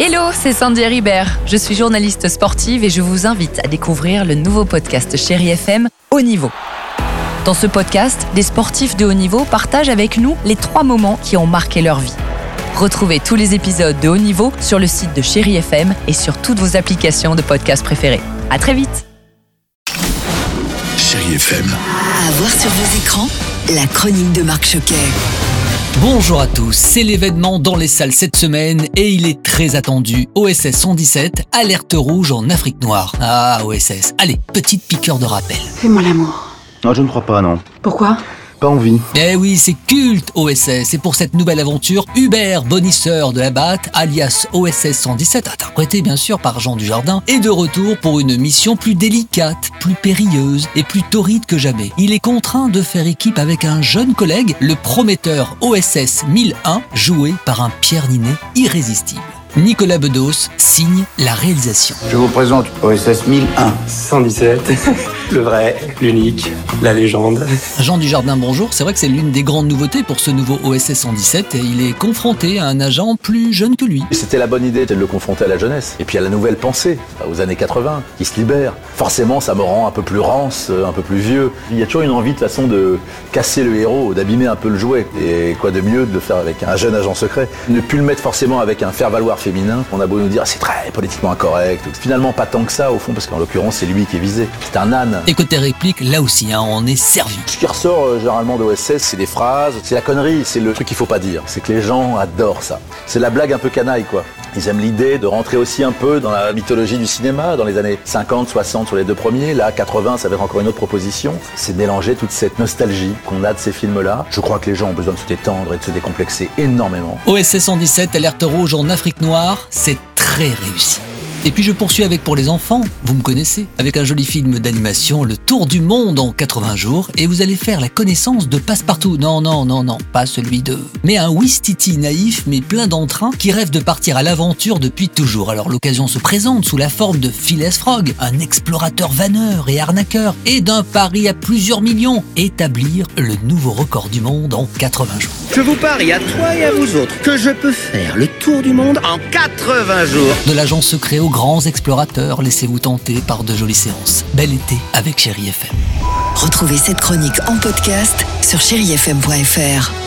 Hello, c'est Sandy Ribert. Je suis journaliste sportive et je vous invite à découvrir le nouveau podcast Chéri FM Haut Niveau. Dans ce podcast, des sportifs de haut niveau partagent avec nous les trois moments qui ont marqué leur vie. Retrouvez tous les épisodes de Haut Niveau sur le site de Chéri FM et sur toutes vos applications de podcast préférées. À très vite. Chéri FM. À voir sur vos écrans, la chronique de Marc Choquet. Bonjour à tous, c'est l'événement dans les salles cette semaine et il est très attendu. OSS 117, alerte rouge en Afrique noire. Ah, OSS. Allez, petite piqûre de rappel. Fais-moi l'amour. Non, je ne crois pas, non. Pourquoi? Pas envie. Eh oui, c'est culte OSS et pour cette nouvelle aventure, Hubert Bonisseur de la Batte, alias OSS 117, interprété bien sûr par Jean Dujardin, est de retour pour une mission plus délicate, plus périlleuse et plus torride que jamais. Il est contraint de faire équipe avec un jeune collègue, le prometteur OSS 1001, joué par un Pierre Ninet irrésistible. Nicolas Bedos signe la réalisation. Je vous présente OSS 1001. 117, le vrai, l'unique, la légende. Jean Dujardin, bonjour. C'est vrai que c'est l'une des grandes nouveautés pour ce nouveau OSS 117 et il est confronté à un agent plus jeune que lui. C'était la bonne idée de le confronter à la jeunesse. Et puis à la nouvelle pensée, aux années 80, qui se libère. Forcément, ça me rend un peu plus rance, un peu plus vieux. Il y a toujours une envie de façon de casser le héros, d'abîmer un peu le jouet. Et quoi de mieux de le faire avec un jeune agent secret? Ne plus le mettre forcément avec un faire-valoir féminin. On a beau nous dire c'est très politiquement incorrect. Finalement, pas tant que ça au fond, parce qu'en l'occurrence, c'est lui qui est visé. C'est un âne. Et côté réplique, là aussi, hein, on est servi. Ce qui ressort euh, généralement de OSS, c'est des phrases, c'est la connerie, c'est le truc qu'il faut pas dire. C'est que les gens adorent ça. C'est la blague un peu canaille, quoi. Ils aiment l'idée de rentrer aussi un peu dans la mythologie du cinéma, dans les années 50, 60 sur les deux premiers. Là, 80, ça va être encore une autre proposition. C'est mélanger toute cette nostalgie qu'on a de ces films-là. Je crois que les gens ont besoin de se détendre et de se décomplexer énormément. OSS 117, alerte rouge en Afrique noire, c'est très réussi. Et puis je poursuis avec pour les enfants, vous me connaissez, avec un joli film d'animation, Le Tour du Monde en 80 jours, et vous allez faire la connaissance de Passepartout. Non, non, non, non, pas celui de... Mais un Wistiti naïf, mais plein d'entrain, qui rêve de partir à l'aventure depuis toujours. Alors l'occasion se présente sous la forme de Phileas Frog, un explorateur vanneur et arnaqueur, et d'un pari à plusieurs millions, établir le nouveau record du monde en 80 jours. Je vous parie à toi et à vous autres que je peux faire le tour du monde en 80 jours. De l'agent secret aux grands explorateurs, laissez-vous tenter par de jolies séances. Bel été avec Chéri FM. Retrouvez cette chronique en podcast sur chérifm.fr.